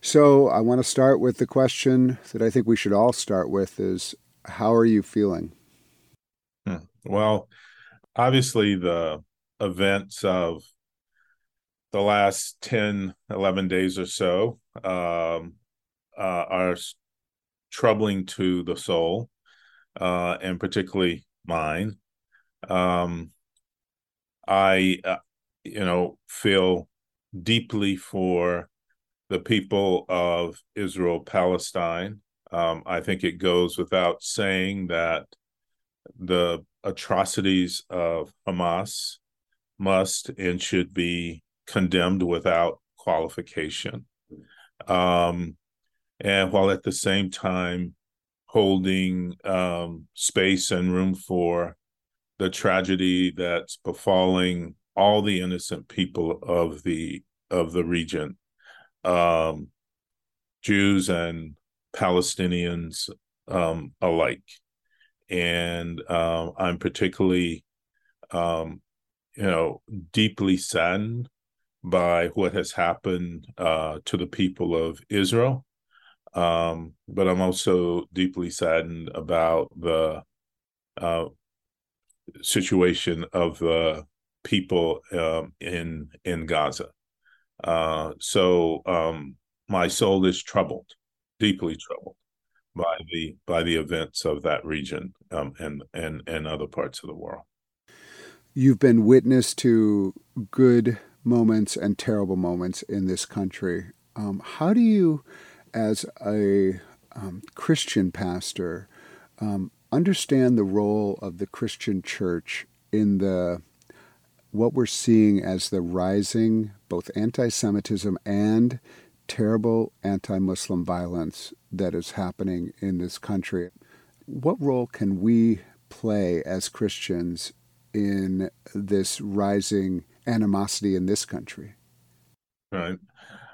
So, I want to start with the question that I think we should all start with is how are you feeling? Hmm. Well, obviously, the events of the last 10, 11 days or so um, uh, are troubling to the soul, uh, and particularly mine. Um, I, uh, you know, feel deeply for the people of Israel Palestine. Um, I think it goes without saying that the atrocities of Hamas must and should be condemned without qualification. Um, and while at the same time holding um, space and room for the tragedy that's befalling all the innocent people of the of the region, um, Jews and Palestinians um, alike. And um, I'm particularly, um, you know, deeply saddened by what has happened uh, to the people of Israel. Um, but I'm also deeply saddened about the uh, situation of the people um, in in Gaza. Uh, so um, my soul is troubled, deeply troubled by the by the events of that region um, and and and other parts of the world. You've been witness to good moments and terrible moments in this country. Um, how do you, as a um, Christian pastor, um, understand the role of the Christian church in the what we're seeing as the rising both anti-Semitism and terrible anti-Muslim violence that is happening in this country. What role can we play as Christians in this rising animosity in this country. Right.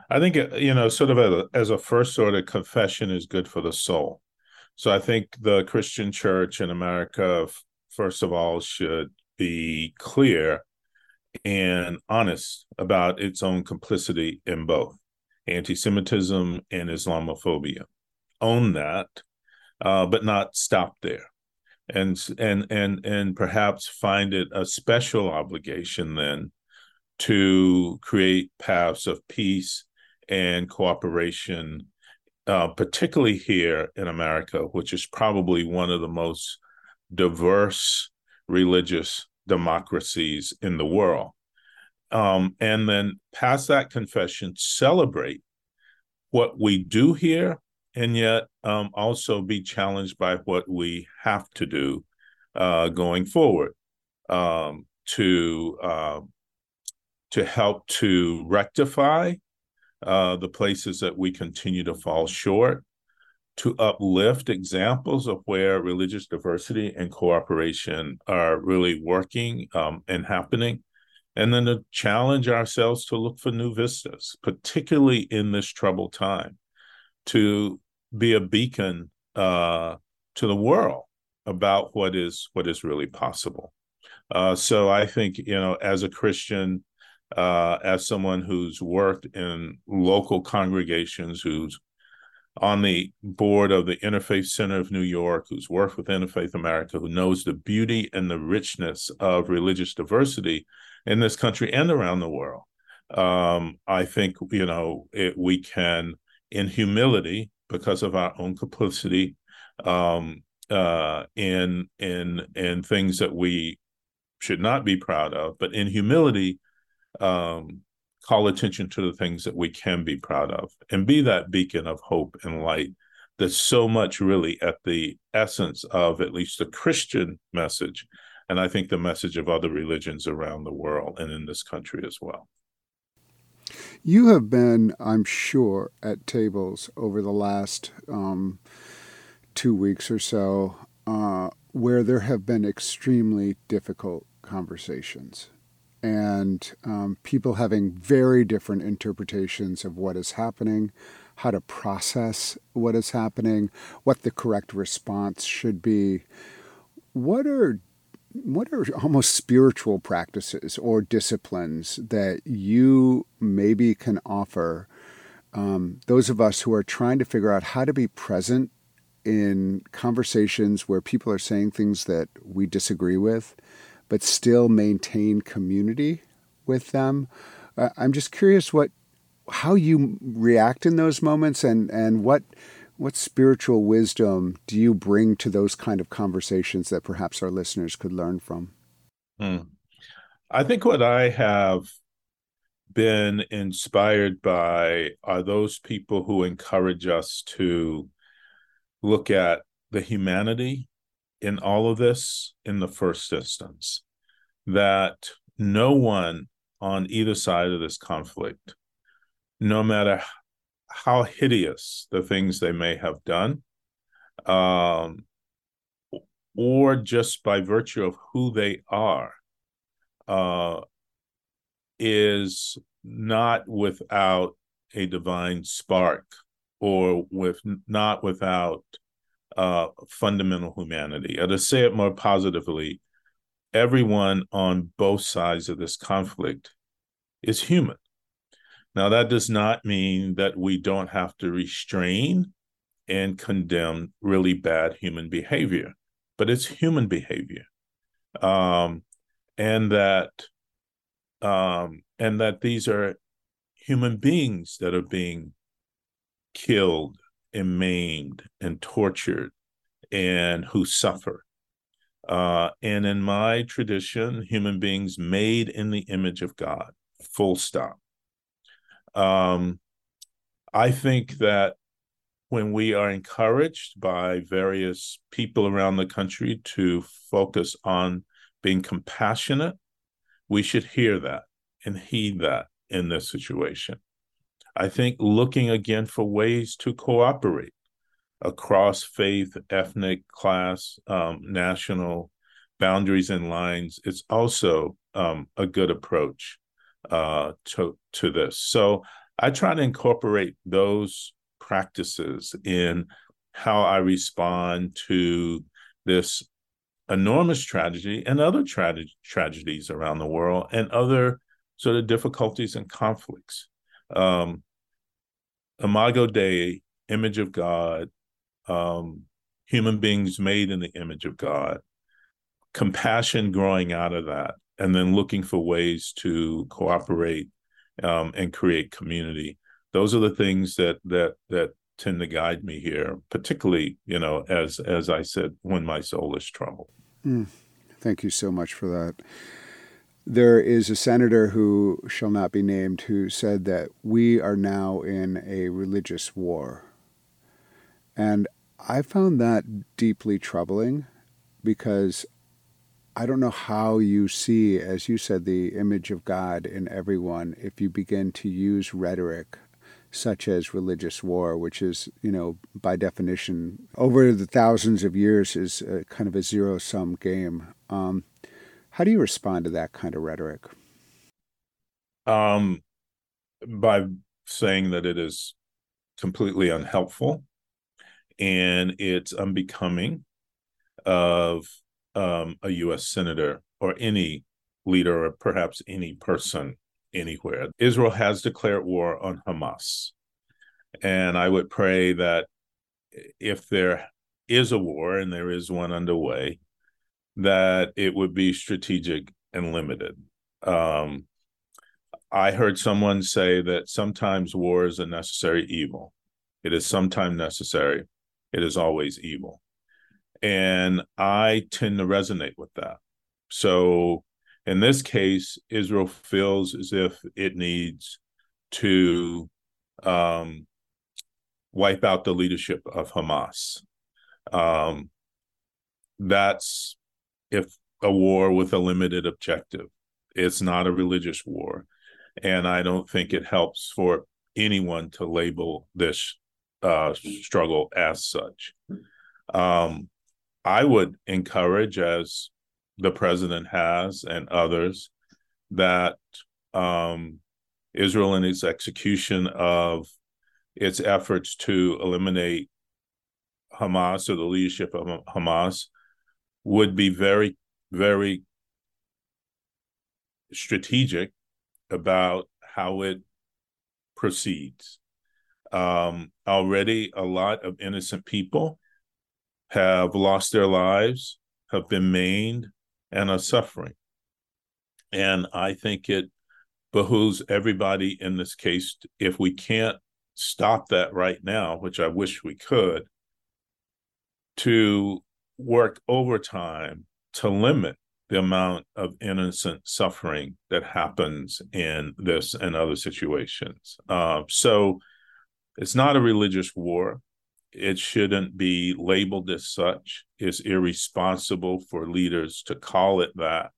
I think, uh, you know, sort of a, as a first sort of confession is good for the soul. So I think the Christian church in America, first of all, should be clear and honest about its own complicity in both anti Semitism and Islamophobia. Own that, uh, but not stop there. And, and and and perhaps find it a special obligation then to create paths of peace and cooperation, uh, particularly here in America, which is probably one of the most diverse religious democracies in the world. Um, and then pass that confession, celebrate what we do here, and yet um, also be challenged by what we have to do uh, going forward um, to uh, to help to rectify uh, the places that we continue to fall short, to uplift examples of where religious diversity and cooperation are really working um, and happening, and then to challenge ourselves to look for new vistas, particularly in this troubled time, to be a beacon uh, to the world about what is what is really possible. Uh, so I think you know, as a Christian, uh, as someone who's worked in local congregations, who's on the board of the Interfaith Center of New York, who's worked with Interfaith America, who knows the beauty and the richness of religious diversity in this country and around the world. Um, I think you know it, we can, in humility, because of our own complicity um, uh, in in in things that we should not be proud of, but in humility, um, call attention to the things that we can be proud of and be that beacon of hope and light that's so much really at the essence of at least the Christian message. And I think the message of other religions around the world and in this country as well. You have been, I'm sure, at tables over the last um, two weeks or so uh, where there have been extremely difficult conversations and um, people having very different interpretations of what is happening, how to process what is happening, what the correct response should be. What are what are almost spiritual practices or disciplines that you maybe can offer um, those of us who are trying to figure out how to be present in conversations where people are saying things that we disagree with but still maintain community with them. Uh, I'm just curious what how you react in those moments and and what what spiritual wisdom do you bring to those kind of conversations that perhaps our listeners could learn from? Hmm. I think what I have been inspired by are those people who encourage us to look at the humanity in all of this in the first instance that no one on either side of this conflict, no matter how hideous the things they may have done, um, or just by virtue of who they are, uh, is not without a divine spark or with not without uh, fundamental humanity. Or to say it more positively, everyone on both sides of this conflict is human. Now, that does not mean that we don't have to restrain and condemn really bad human behavior, but it's human behavior. Um, and that um, and that these are human beings that are being killed and maimed and tortured and who suffer. Uh, and in my tradition, human beings made in the image of God, full stop. Um, I think that when we are encouraged by various people around the country to focus on being compassionate, we should hear that and heed that in this situation. I think looking again for ways to cooperate across faith, ethnic, class, um, national boundaries and lines is also um, a good approach uh, to to this. So I try to incorporate those practices in how I respond to this enormous tragedy and other tra- tragedies around the world and other sort of difficulties and conflicts. Um, Imago Dei, image of God, um, human beings made in the image of God, compassion growing out of that, and then looking for ways to cooperate um, and create community. Those are the things that that that tend to guide me here, particularly you know as as I said when my soul is troubled. Mm, thank you so much for that. There is a senator who shall not be named who said that we are now in a religious war. And I found that deeply troubling because I don't know how you see, as you said, the image of God in everyone if you begin to use rhetoric such as religious war, which is, you know, by definition, over the thousands of years, is a, kind of a zero sum game. Um, how do you respond to that kind of rhetoric? Um, by saying that it is completely unhelpful and it's unbecoming of um, a U.S. senator or any leader or perhaps any person anywhere. Israel has declared war on Hamas. And I would pray that if there is a war and there is one underway, that it would be strategic and limited. Um, I heard someone say that sometimes war is a necessary evil. It is sometimes necessary. It is always evil. And I tend to resonate with that. So in this case, Israel feels as if it needs to um, wipe out the leadership of Hamas. Um, that's if a war with a limited objective. It's not a religious war. And I don't think it helps for anyone to label this uh, struggle as such. Um, I would encourage, as the president has and others, that um, Israel in its execution of its efforts to eliminate Hamas or the leadership of Hamas would be very, very strategic about how it proceeds. Um, already, a lot of innocent people have lost their lives, have been maimed, and are suffering. And I think it behooves everybody in this case, if we can't stop that right now, which I wish we could, to work overtime to limit the amount of innocent suffering that happens in this and other situations. Uh, so it's not a religious war. It shouldn't be labeled as such. It's irresponsible for leaders to call it that.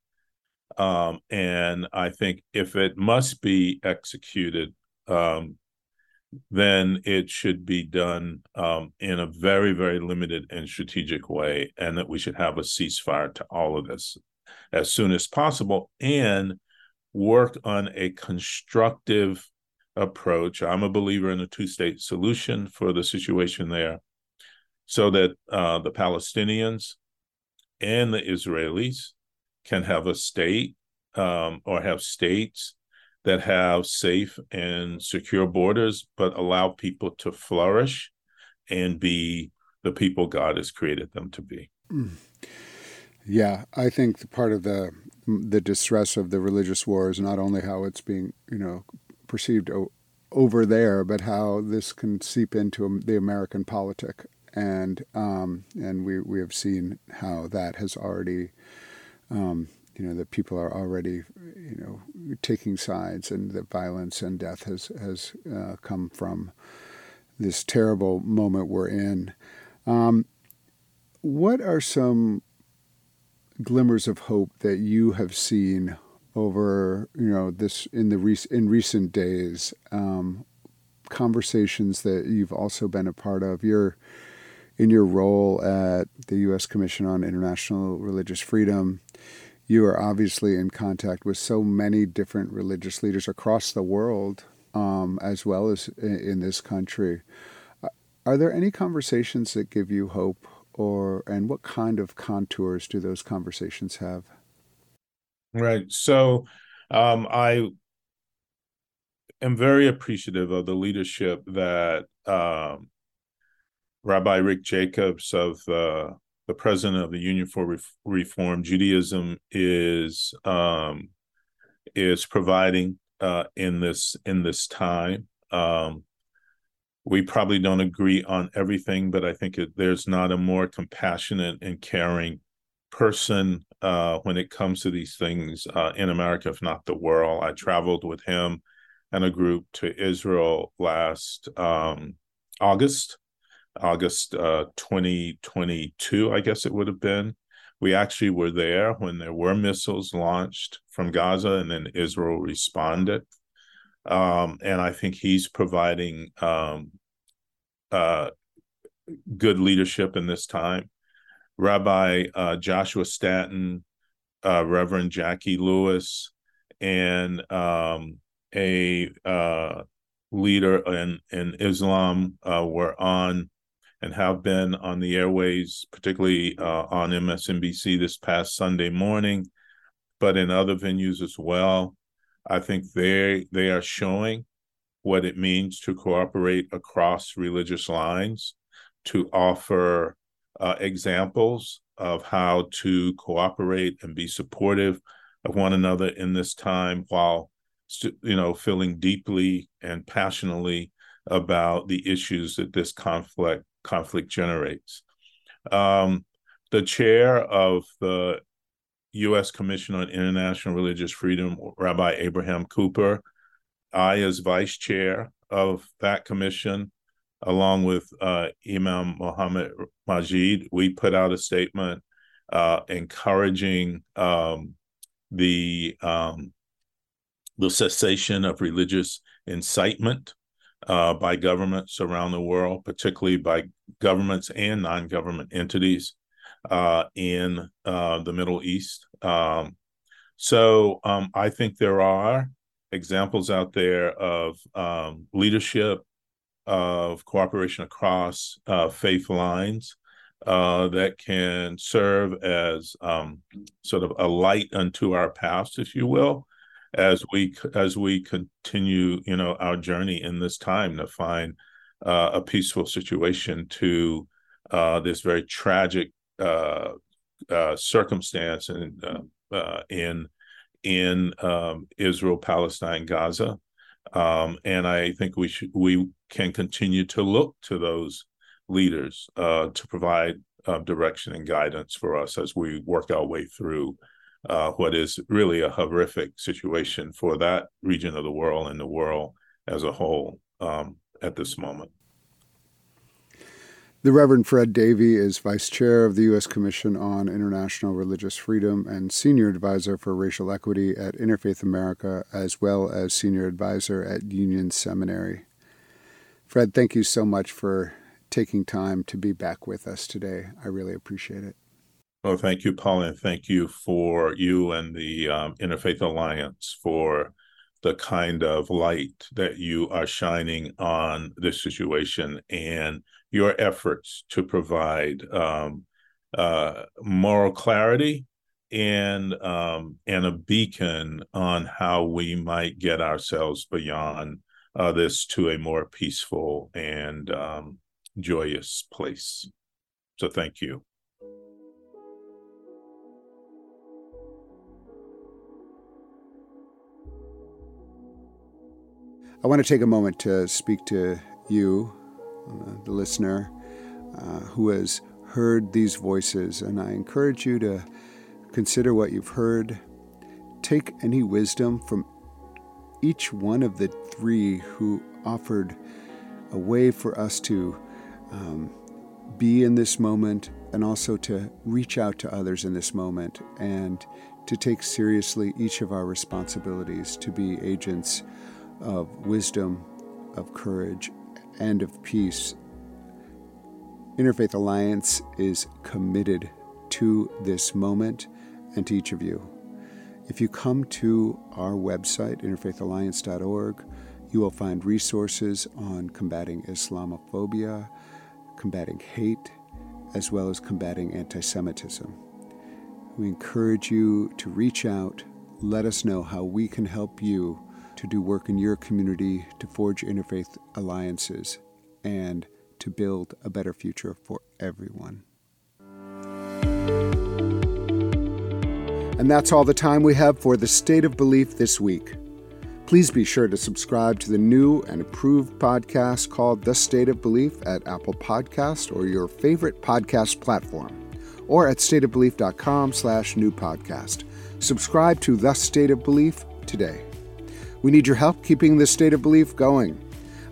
Um, and I think if it must be executed, um, then it should be done um, in a very, very limited and strategic way, and that we should have a ceasefire to all of this as soon as possible and work on a constructive approach. I'm a believer in a two state solution for the situation there so that uh, the Palestinians and the Israelis can have a state um, or have states that have safe and secure borders, but allow people to flourish and be the people God has created them to be. Mm. Yeah, I think part of the the distress of the religious war is not only how it's being, you know, perceived o- over there, but how this can seep into the American politic, and um, and we we have seen how that has already, um, you know, that people are already, you know, taking sides, and that violence and death has has uh, come from this terrible moment we're in. Um, what are some glimmers of hope that you have seen over you know this in the rec- in recent days um, conversations that you've also been a part of your in your role at the U.S. Commission on International Religious Freedom you are obviously in contact with so many different religious leaders across the world um, as well as in, in this country are there any conversations that give you hope or and what kind of contours do those conversations have? Right. So um, I am very appreciative of the leadership that um, Rabbi Rick Jacobs of uh, the president of the Union for Reform Judaism is um, is providing uh, in this in this time. Um, we probably don't agree on everything, but I think it, there's not a more compassionate and caring person uh, when it comes to these things uh, in America, if not the world. I traveled with him and a group to Israel last um, August, August uh, 2022, I guess it would have been. We actually were there when there were missiles launched from Gaza, and then Israel responded. Um, and I think he's providing um, uh, good leadership in this time. Rabbi uh, Joshua Stanton, uh, Reverend Jacqui Lewis, and um, a uh, leader in, in Islam uh, were on and have been on the airways, particularly uh, on MSNBC this past Sunday morning, but in other venues as well. I think they they are showing what it means to cooperate across religious lines, to offer uh, examples of how to cooperate and be supportive of one another in this time while you know feeling deeply and passionately about the issues that this conflict conflict generates um, the chair of the U.S. Commission on International Religious Freedom, Rabbi Abraham Cooper, I, as vice chair of that commission, along with uh, Imam Mohamed Magid, we put out a statement uh, encouraging um, the um, the cessation of religious incitement uh, by governments around the world, particularly by governments and non-government entities uh, in uh, the Middle East. Um, so um, I think there are examples out there of um, leadership, of cooperation across uh, faith lines uh, that can serve as um, sort of a light unto our past, if you will, as we as we continue, you know, our journey in this time to find uh, a peaceful situation to uh, this very tragic uh, uh, circumstance and in in um, Israel, Palestine, Gaza. Um, and I think we should we can continue to look to those leaders uh, to provide uh, direction and guidance for us as we work our way through uh, what is really a horrific situation for that region of the world and the world as a whole um, at this moment. The Reverend Fred Davie is Vice Chair of the U.S. Commission on International Religious Freedom and Senior Advisor for Racial Equity at Interfaith America, as well as Senior Advisor at Union Seminary. Fred, thank you so much for taking time to be back with us today. I really appreciate it. Well, thank you, Paul, and thank you for you and the um, Interfaith Alliance for the kind of light that you are shining on this situation and your efforts to provide um, uh, moral clarity and um, and a beacon on how we might get ourselves beyond uh, this to a more peaceful and um, joyous place. So thank you. I want to take a moment to speak to you, the listener, uh, who has heard these voices, and I encourage you to consider what you've heard. Take any wisdom from each one of the three who offered a way for us to um, be in this moment and also to reach out to others in this moment and to take seriously each of our responsibilities to be agents of wisdom, of courage, and of peace. Interfaith Alliance is committed to this moment and to each of you. If you come to our website, interfaithalliance.org, you will find resources on combating Islamophobia, combating hate, as well as combating anti Semitism. We encourage you to reach out, let us know how we can help you to do work in your community to forge interfaith alliances and to build a better future for everyone. And that's all the time we have for the State of Belief this week. Please be sure to subscribe to the new and improved podcast called The State of Belief at Apple Podcast or your favorite podcast platform, or at stateofbelief.com slash new podcast. Subscribe to The State of Belief today. We need your help keeping this state of belief going.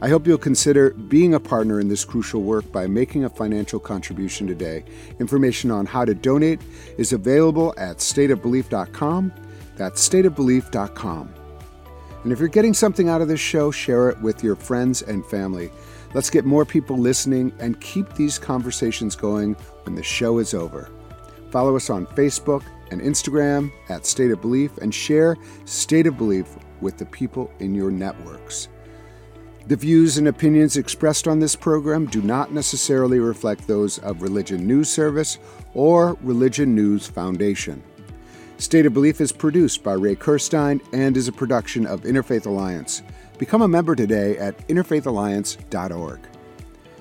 I hope you'll consider being a partner in this crucial work by making a financial contribution today. Information on how to donate is available at stateofbelief.com. That's stateofbelief.com. And if you're getting something out of this show, share it with your friends and family. Let's get more people listening and keep these conversations going when the show is over. Follow us on Facebook and Instagram at State of Belief and share State of Belief with the people in your networks. The views and opinions expressed on this program do not necessarily reflect those of Religion News Service or Religion News Foundation. State of Belief is produced by Ray Kirstein and is a production of Interfaith Alliance. Become a member today at interfaithalliance.org.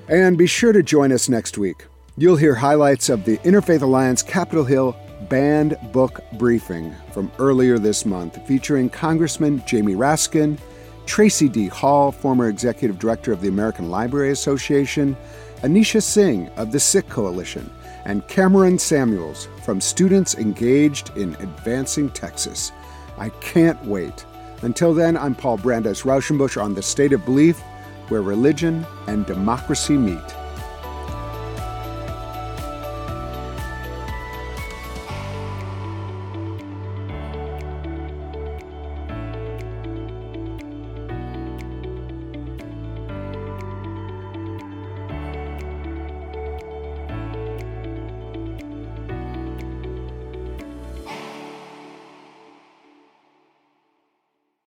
And be sure to join us next week. You'll hear highlights of the Interfaith Alliance Capitol Hill banned book briefing from earlier this month, featuring Congressman Jamie Raskin, Tracie D. Hall, former executive director of the American Library Association, Anisha Singh of the Sikh Coalition, and Cameron Samuels from Students Engaged in Advancing Texas. I can't wait. Until then, I'm Paul Brandeis Raushenbush on The State of Belief, where religion and democracy meet.